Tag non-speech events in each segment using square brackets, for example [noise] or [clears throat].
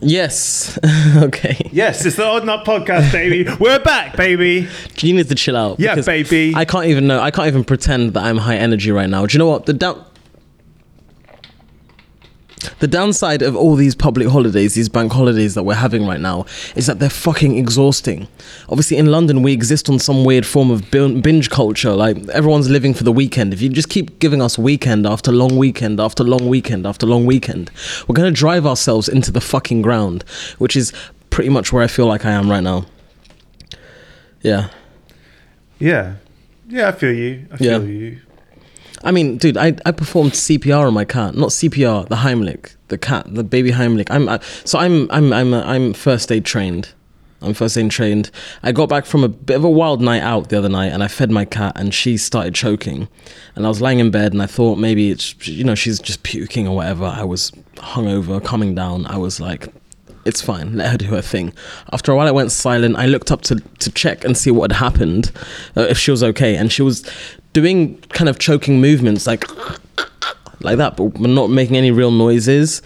Yes. [laughs] okay. Yes, it's the Odd Nut Podcast, baby. We're back, baby. You need to chill out. Yeah, baby. I can't even know. I can't even pretend that I'm high energy right now. Do you know what? The down. The downside of all these public holidays, these bank holidays that we're having right now, is that they're fucking exhausting. Obviously, in London, we exist on some weird form of binge culture. Like, everyone's living for the weekend. If you just keep giving us weekend after long weekend after long weekend after long weekend, we're going to drive ourselves into the fucking ground, which is pretty much where I feel like I am right now. Yeah. Yeah. Yeah, I feel you. I feel Yeah. you. I mean, dude, I, I performed CPR on my cat. Not CPR, the Heimlich, the cat, the baby Heimlich. I'm I, so I'm I'm I'm I'm first aid trained. I'm first aid trained. I got back from a bit of a wild night out the other night, and I fed my cat, and she started choking. And I was lying in bed, and I thought maybe it's you know she's just puking or whatever. I was hungover, coming down. I was like, it's fine. Let her do her thing. After a while, I went silent. I looked up to to check and see what had happened, uh, if she was okay, and she was doing kind of choking movements, like like that, but not making any real noises.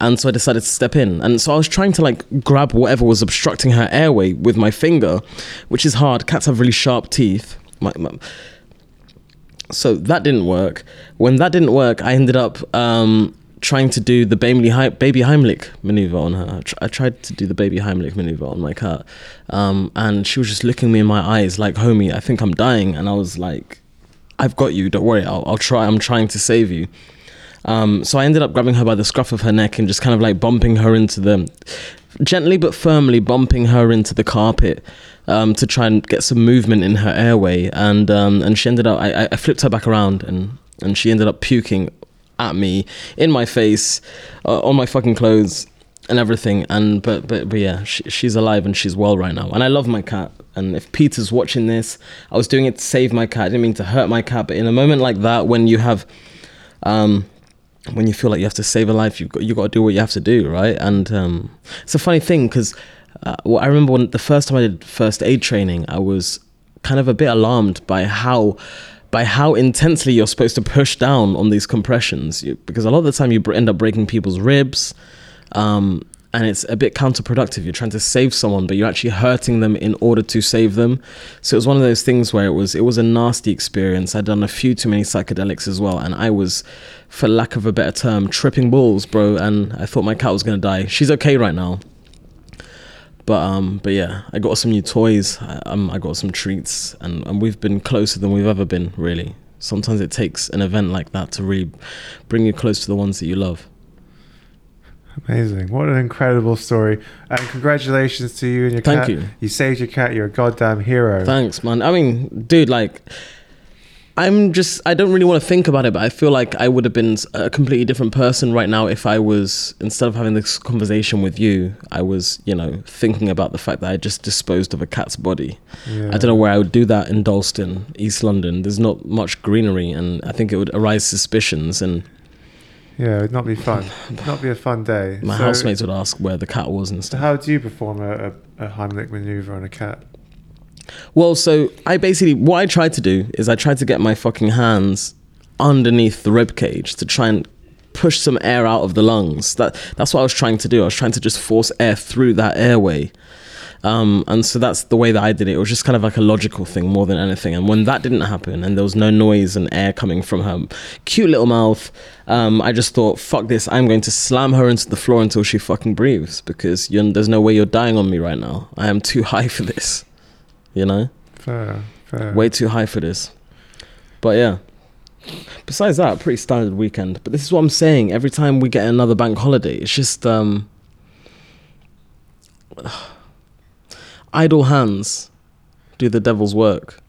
And so I decided to step in. And so I was trying to like grab whatever was obstructing her airway with my finger, which is hard. Cats have really sharp teeth. My, my, so that didn't work. When that didn't work, I ended up um, trying to do the baby, Heimlich maneuver on her. I, tried to do the baby Heimlich maneuver on my cat, um, and she was just looking me in my eyes like, "Homie, I think I'm dying." And I was like, "I've got you. Don't worry. I'll, I'll try. I'm trying to save you." Um, so I ended up grabbing her by the scruff of her neck and just kind of like bumping her into the, gently but firmly bumping her into the carpet um, to try and get some movement in her airway. And um, and she ended up, I, I- flipped her back around and and she ended up puking at me in my face, uh, on my fucking clothes and everything. And but but but yeah, she, she's alive and she's well right now. And I love my cat. And if Peter's watching this, I was doing it to save my cat. I didn't mean to hurt my cat. But in a moment like that, when you have um, when you feel like you have to save a life, you've got you got to do what you have to do, right? And um, it's a funny thing because uh, well, I remember when the first time I did first aid training, I was kind of a bit alarmed by how by how intensely you're supposed to push down on these compressions you, because a lot of the time you end up breaking people's ribs. Um, and it's a bit counterproductive. You're trying to save someone, but you're actually hurting them in order to save them. So it was one of those things where it was it was a nasty experience. I'd done a few too many psychedelics as well, and I was, for lack of a better term, tripping balls, bro. And I thought my cat was gonna die. She's okay right now. But um, but yeah, I got some new toys. I, um, I got some treats, and, and we've been closer than we've ever been. Really, sometimes it takes an event like that to really bring you close to the ones that you love. Amazing. What an incredible story. And congratulations to you and your Thank cat. you. You saved your cat. You're a goddamn hero. Thanks, man. I mean, dude, like, I'm just, I don't really want to think about it, but I feel like I would have been a completely different person right now if I was, instead of having this conversation with you, I was, you know, thinking about the fact that I just disposed of a cat's body. Yeah. I don't know where I would do that in Dalston, East London. There's not much greenery, and I think it would arise suspicions, and Yeah, it'd not be fun. It'd not be a fun day. [laughs] my So- housemates would ask where the cat was and stuff. how do you perform a, a, a Heimlich maneuver on a cat? Well, so I basically what I tried to do is I tried to get my fucking hands underneath the rib cage to try and push some air out of the lungs. That that's what I was trying to do. I was trying to just force air through that airway. Um, and so that's the way that I did it. It was just kind of like a logical thing more than anything. And when that didn't happen and there was no noise and air coming from her cute little mouth, um, I just thought, fuck this. I'm going to slam her into the floor until she fucking breathes because you're, there's no way you're dying on me right now. I am too high for this. You know? Fair, fair. way too high for this. But yeah. Besides that, pretty standard weekend. But this is what I'm saying. Every time we get another bank holiday, it's just um [sighs] idle hands do the devil's work.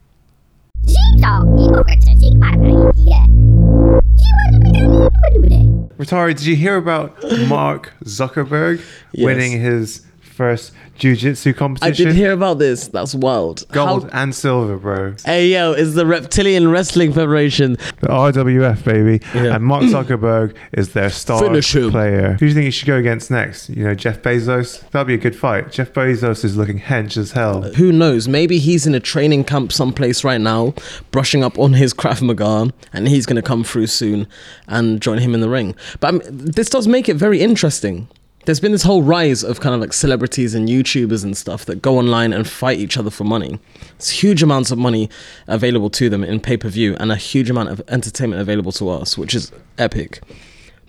Rutare, did you hear about Mark Zuckerberg [laughs] Yes. winning his first jiu-jitsu I did hear about this. That's wild. Gold How- and silver, bro. Hey yo, is the Reptilian Wrestling Federation. The RWF, baby. Yeah. And Mark Zuckerberg is their star player. Who do you think he should go against next? You know, Jeff Bezos? That'd be a good fight. Jeff Bezos is looking hench as hell. Who knows? Maybe he's in a training camp someplace right now, brushing up on his Krav Maga, and he's going to come through soon and join him in the ring. But um, this does make it very interesting there's been this whole rise of kind of like celebrities and YouTubers and stuff that go online and fight each other for money. It's huge amounts of money available to them in pay per view and a huge amount of entertainment available to us, which is epic.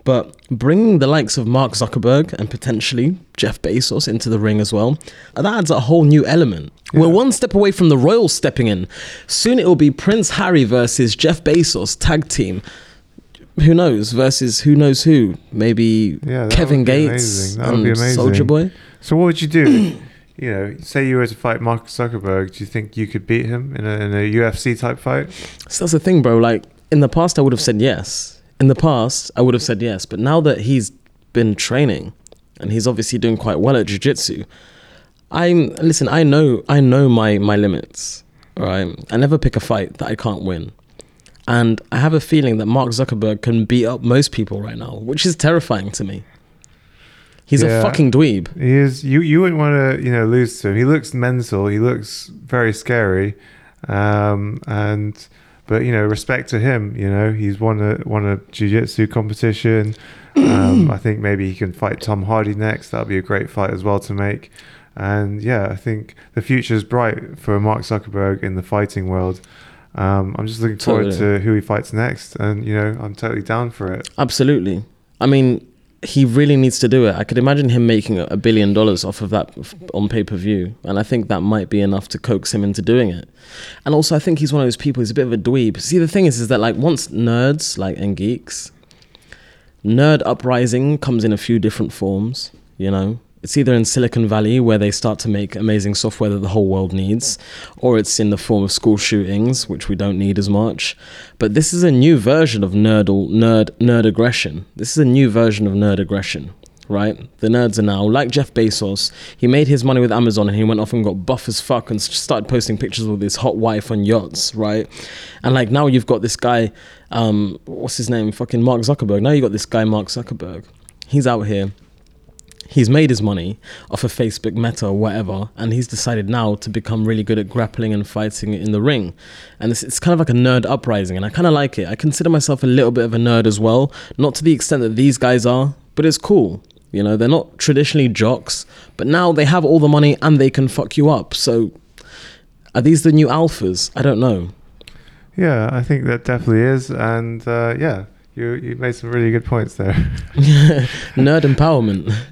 But bringing the likes of Mark Zuckerberg and potentially Jeff Bezos into the ring as well, that adds a whole new element. We're one step away from the royals stepping in. Soon it will be Prince Harry versus Jeff Bezos tag team. Who knows? Versus who knows who? Maybe Yeah, Kevin Gates. That would and be amazing. Soldier Boy. So what would you do? [clears throat] you know, say you were to fight Mark Zuckerberg. Do you think you could beat him in a, in a UFC type fight? So that's the thing, bro. Like in the past, I would have said yes. In the past, I would have said yes. But now that he's been training, and he's obviously doing quite well at jiu-jitsu, I'm listen. I know, I know my my limits. Right, I never pick a fight that I can't win, and I have a feeling that Mark Zuckerberg can beat up most people right now, which is terrifying to me. He's Yeah. a fucking dweeb. He is. You you wouldn't want to you know lose to him. He looks mental. He looks very scary. Um, and but you know respect to him. You know he's won a won a jiu-jitsu competition. Um, [clears throat] I think maybe he can fight Tom Hardy next. That'll be a great fight as well to make. And yeah, I think the future is bright for Mark Zuckerberg in the fighting world. Um, I'm just looking forward Totally. to who he fights next, and you know I'm totally down for it. Absolutely. I mean, he really needs to do it. I could imagine him making a a billion dollars off of that on pay per view, and I think that might be enough to coax him into doing it. And also, I think he's one of those people. He's a bit of a dweeb. See, the thing is, is that like once nerds like and geeks, nerd uprising comes in a few different forms. You know, it's either in Silicon Valley where they start to make amazing software that the whole world needs, or it's in the form of school shootings, which we don't need as much. But this is a new version of nerdle nerd nerd aggression. This is a new version of nerd aggression. Right, the nerds are now like Jeff Bezos. He made his money with Amazon, and he went off and got buff as fuck, and started posting pictures with his hot wife on yachts. Right, and like now you've got this guy, um, what's his name? Fucking Mark Zuckerberg. Now you got this guy Mark Zuckerberg. He's out here he's made his money off of Facebook, Meta, or whatever, and he's decided now to become really good at grappling and fighting in the ring. And it's, it's kind of like a nerd uprising, and I kind of like it. I consider myself a little bit of a nerd as well, not to the extent that these guys are, but it's cool. You know, they're not traditionally jocks, but now they have all the money and they can fuck you up. So, are these the new alphas? I don't know. Yeah, I think that definitely is, and uh, yeah, you you made some really good points there. [laughs] Nerd empowerment. [laughs]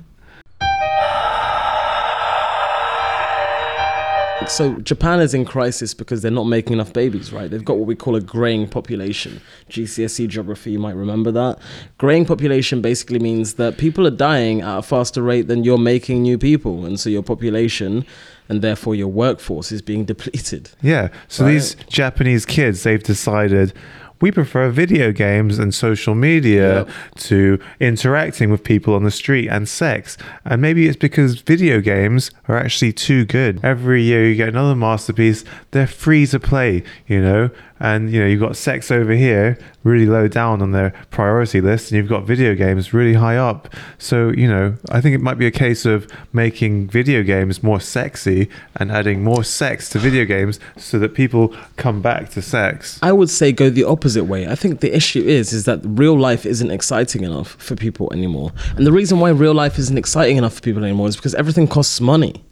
So Japan is in crisis because they're not making enough babies, right? They've got what we call a graying population. GCSE geography, you might remember that. Graying population basically means that people are dying at a faster rate than you're making new people, and so your population and therefore your workforce is being [laughs] depleted. Yeah, so Right. these Japanese kids, they've decided we prefer video games and social media to interacting with people on the street and sex. And maybe it's because video games are actually too good. Every year you get another masterpiece, they're free to play, you know, and you know, you've got sex over here really low down on their priority list, and you've got video games really high up. So, you know, I think it might be a case of making video games more sexy and adding more sex to video games so that people come back to sex. I would say go the opposite way. I think the issue is is that real life isn't exciting enough for people anymore. And the reason why real life isn't exciting enough for people anymore is because everything costs money.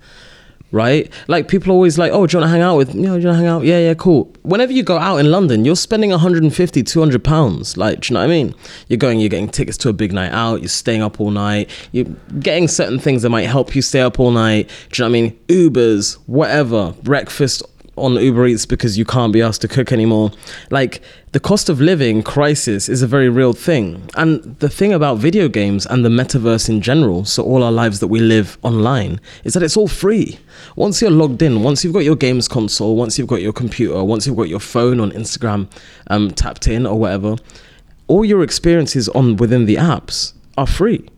Right? Like people are always like, "Oh, do you want to hang out with? You know, do you want to hang out? Yeah, yeah, cool." Whenever you go out in London, you're spending 150, 200 pounds. Like, do you know what I mean? You're going, you're getting tickets to a big night out. You're staying up all night. You're getting certain things that might help you stay up all night. Do you know what I mean? Ubers, whatever, breakfast on Uber Eats because you can't be asked to cook anymore. Like the cost of living crisis is a very real thing. And the thing about video games and the metaverse in general, so all our lives that we live online, is that it's all free. Once you're logged in, once you've got your games console, once you've got your computer, once you've got your phone on Instagram um, tapped in or whatever, all your experiences on within the apps are free.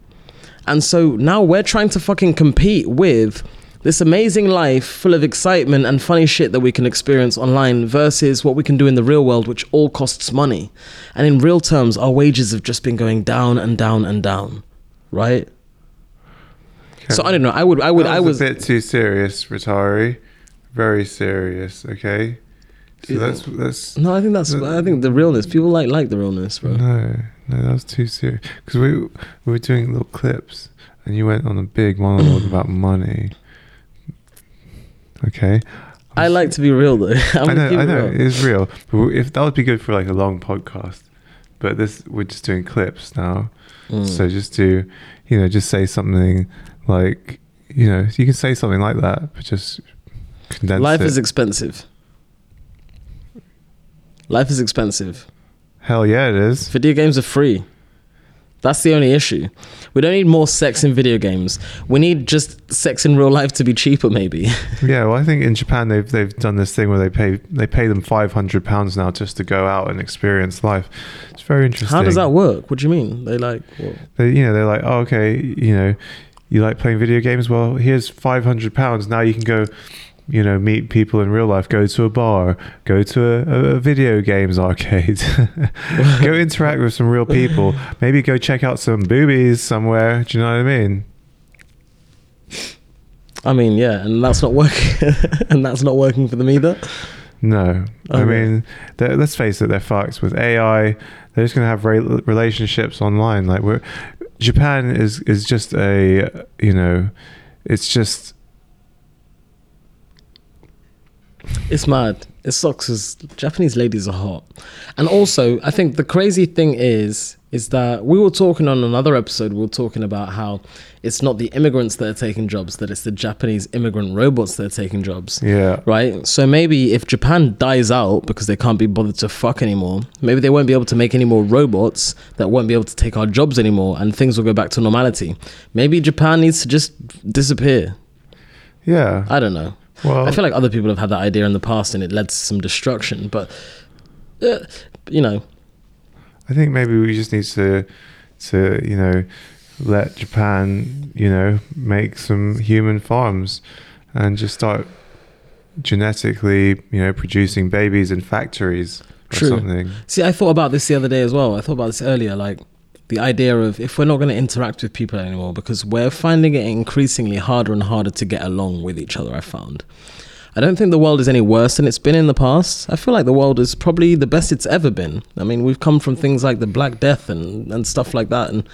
And so now we're trying to fucking compete with this amazing life full of excitement and funny shit that we can experience online versus what we can do in the real world, which all costs money. And in real terms, our wages have just been going down and down and down, right? So I don't know. I would, I would, That I was. a bit too serious, Rutare. Very serious. Okay, so that's that's No, I think that's. I think the realness. People like like the realness, bro. no, no, that was too serious because we we were doing little clips, and you went on a big monologue about money. Okay. I like to be real though. [laughs] I'm I know, I know, real. it's real. But if that would be good for like a long podcast, but this we're just doing clips now. Mm. So just do, you know, just say something like, you know, you can say something like that, but just condense it. Life it. is expensive. Life is expensive. Hell yeah, it is. Video games are free. That's the only issue. We don't need more sex in video games. We need just sex in real life to be cheaper, maybe. [laughs] Yeah, well, I think in Japan they've they've done this thing where they pay they pay them five hundred pounds now just to go out and experience life. It's very interesting. How does that work? What do you mean? They like what? They, you know, they're like, oh, okay, you know, you like playing video games. Well, here's five hundred pounds. Now you can go, you know, meet people in real life. Go to a bar. Go to a, a video games arcade. [laughs] go interact with some real people. Maybe go check out some boobies somewhere. Do you know what I mean? I mean, yeah, and that's not working, [laughs] and that's not working for them either. No, I mean, let's face it, they're fucked with AI. They're just gonna have re- relationships online. Like we're Japan is is just a you know, it's just It's mad. It sucks because Japanese ladies are hot. And also, I think the crazy thing is, is that we were talking on another episode, we were talking about how it's not the immigrants that are taking jobs, that it's the Japanese immigrant robots that are taking jobs. yeah. Right? So maybe if Japan dies out because they can't be bothered to fuck anymore, maybe they won't be able to make any more robots that won't be able to take our jobs anymore and things will go back to normality. Maybe Japan needs to just disappear. Yeah. I don't know. Well, I feel like other people have had that idea in the past and it led to some destruction. But, uh, you know, I think maybe we just need to to you know let Japan you know make some human farms and just start genetically you know producing babies in factories or True. something. see, I thought about this the other day as well. I thought about this earlier. Like, the idea of if we're not going to interact with people anymore because we're finding it increasingly harder and harder to get along with each other, I found. I don't think the world is any worse than it's been in the past. I feel like the world is probably the best it's ever been. I mean, we've come from things like the Black Death and, and stuff like that. And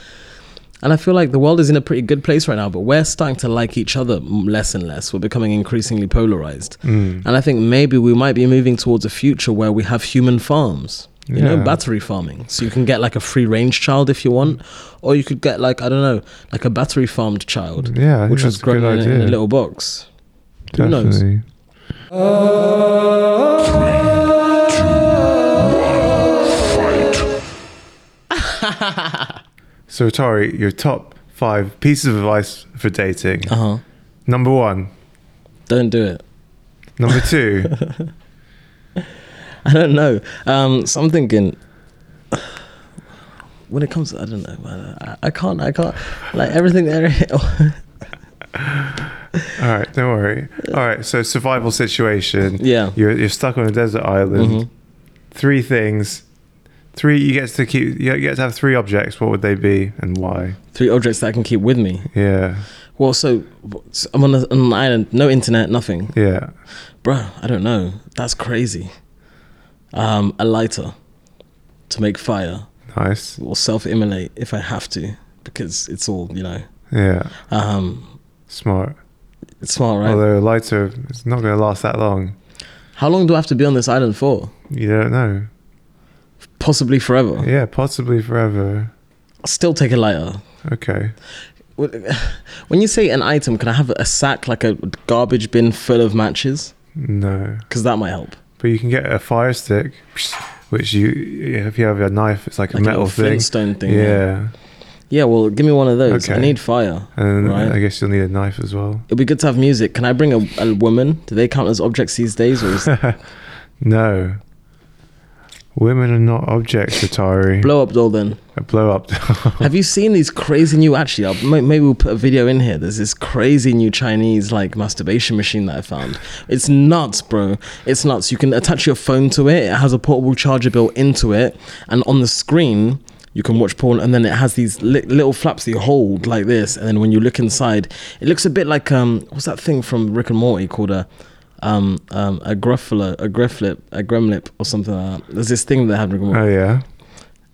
And I feel like the world is in a pretty good place right now, but we're starting to like each other less and less. We're becoming increasingly polarized. Mm. And I think maybe we might be moving towards a future where we have human farms, you know, battery farming. So you can get like a free range child if you want, or you could get like, I don't know, like a battery farmed child, Yeah, which was that's a good grown in, a- in a little box. Who knows? Definitely. So, Tari, your top five pieces of advice for dating. Uh huh. Number one. Don't do it. Number two. [laughs] I don't know. Um, so I'm thinking. When it comes, to, I don't know. I, I can't. I can't. Like everything there. [laughs] All right, don't worry. All right, so survival situation. yeah. You're you're stuck on a desert island. Mhm. Three things. Three. You get to keep. You get to have three objects. What would they be and why? Three objects that I can keep with me. Yeah. Well, so, so I'm on, a, on an island, no internet, nothing. Yeah. Bro, I don't know. That's crazy. Um, a lighter to make fire Nice. or self-immolate if I have to, because it's all you know. Yeah. Um, Smart. it's smart, right? Although a lighter is not going to last that long. How long do I have to be on this island for? You don't know. Possibly forever. Yeah, possibly forever. I'll still take a lighter. Okay. [laughs] When you say an item, can I have a sack, like a garbage bin full of matches? No. Because that might help. But you can get a fire stick, which you, if you have a knife, it's like a Like a metal little thing. Flintstone thing. Yeah. Yeah, well, give me one of those. I need fire. And Right. I guess you'll need a knife as well. It'd be good to have music. Can I bring a, a woman? Do they count as objects these days? Or is [laughs] no. Women are not objects, Atari. blow up doll then? A blow up. [laughs] Have you seen these crazy new? Actually, I'll, maybe we'll put a video in here. There's this crazy new Chinese like masturbation machine that I found. It's nuts, bro. It's nuts. You can attach your phone to it. It has a portable charger built into it, and on the screen you can watch porn. And then it has these li- little flaps that you hold like this, and then when you look inside, it looks a bit like um, what's that thing from Rick and Morty called a um um a gruffler, a grifflip, a gremlip, or something like that. There's this thing that had Rick and Morty. oh, yeah.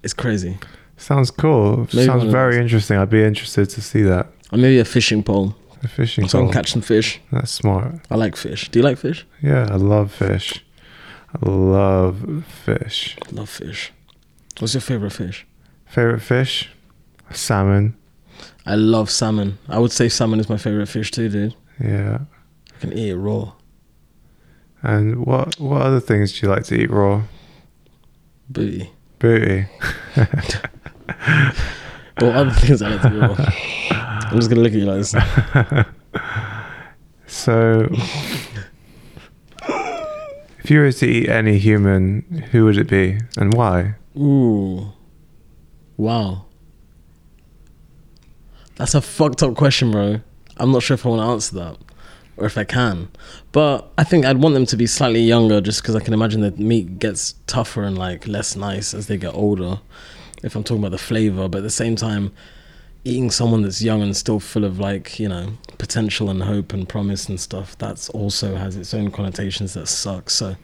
It's crazy. Sounds cool. Maybe Sounds very interesting. I'd be interested to see that. Or maybe a fishing pole, A fishing pole. so I can catch some fish. That's smart. I like fish. Do you like fish? Yeah, I love fish. I love fish. Love fish. What's your favorite fish? Favorite fish? Salmon. I love salmon. I would say salmon is my favorite fish too, dude. Yeah. I can eat it raw. And what what other things do you like to eat raw? Booty. Booty. [laughs] Or other things I like to eat raw. I'm just gonna look at you like this. [laughs] So, if you were to eat any human, who would it be and why? Ooh. Wow. That's a fucked up question, bro. I'm not sure if I want to answer that or if I can. But I think I'd want them to be slightly younger just because I can imagine that meat gets tougher and like less nice as they get older. If I'm talking about the flavor, but at the same time, eating someone that's young and still full of like, you know, potential and hope and promise and stuff, that's also has its own connotations that suck. So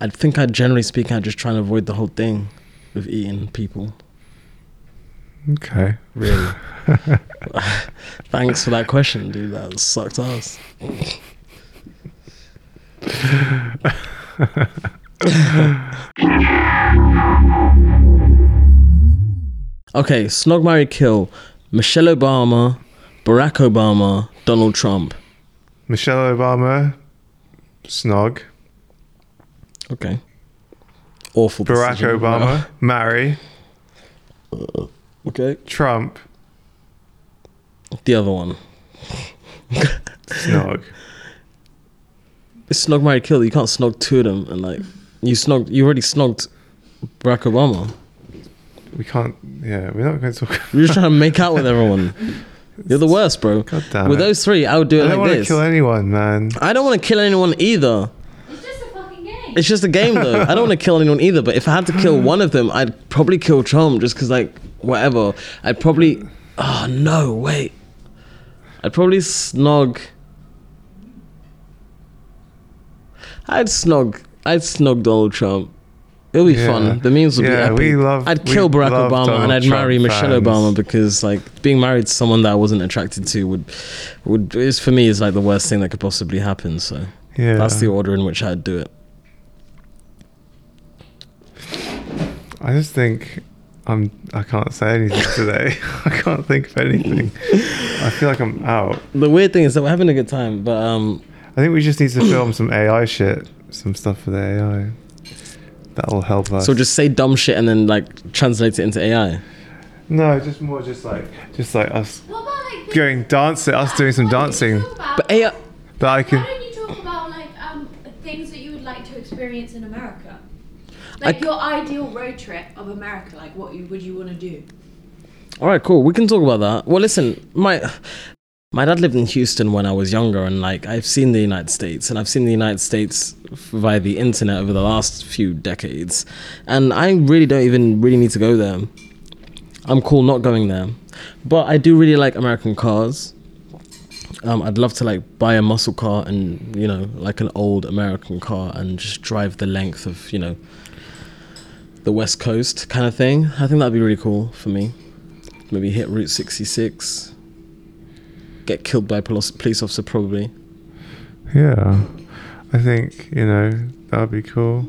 I think I'd generally speaking, I'd just try and avoid the whole thing with eating people. Okay. Really. [laughs] Thanks for that question, dude. That sucked ass. okay, Snog Marry Kill. Michelle Obama, Barack Obama, Donald Trump. Michelle Obama, Snog. Okay. Awful. Barack decision. Obama, [laughs] marry. Uh, Okay. Trump, The other one. Snog. [laughs] It's Snog Marry Kill. You can't snog two of them and like you snog. You already snogged Barack Obama. We can't. Yeah, we're not going to talk. You're just trying to make out with everyone. [laughs] You're the worst, bro. God damn With it. those three, I would do it I don't like want to this. kill anyone, man. I don't want to kill anyone either. It's just a fucking game. It's just a game, though. I don't want to kill anyone either. But if I had to kill [laughs] one of them, I'd probably kill Trump just because, like, whatever. I'd probably. Oh no! Wait. I'd probably snog. I'd snog. I'd snog Donald Trump. It'll be Yeah. fun. The memes will be epic. we love- I'd kill Barack Obama Donald and I'd Trump marry Michelle fans. Obama because, like, being married to someone that I wasn't attracted to would, would is for me is like the worst thing that could possibly happen. So Yeah. that's the order in which I'd do it. I just think I'm. I can't say anything today. [laughs] I can't think of anything. I feel like I'm out. The weird thing is that we're having a good time, but um, I think we just need to film some AI shit, some stuff for the AI. That'll help us. so just say dumb shit and then like translate it into AI. no, just more, just like, just like us about like going dancing, us doing some Why don't you dancing. But AI, That I can. Why can. don't you talk about like um things that you would like to experience in America? I- Like your ideal road trip of America. Like what you, would you want to do? all right, cool. We can talk about that. Well, listen, my my dad lived in Houston when I was younger, and like I've seen the United States, and I've seen the United States via the internet over the last few decades, and I really don't even really need to go there. I'm cool not going there, but I do really like American cars. Um, I'd love to like buy a muscle car and you know like an old American car and just drive the length of you know the West Coast kind of thing. I think that'd be really cool for me. Maybe hit Route 66. Get killed by a police officer probably. Yeah, I think you know that would be cool.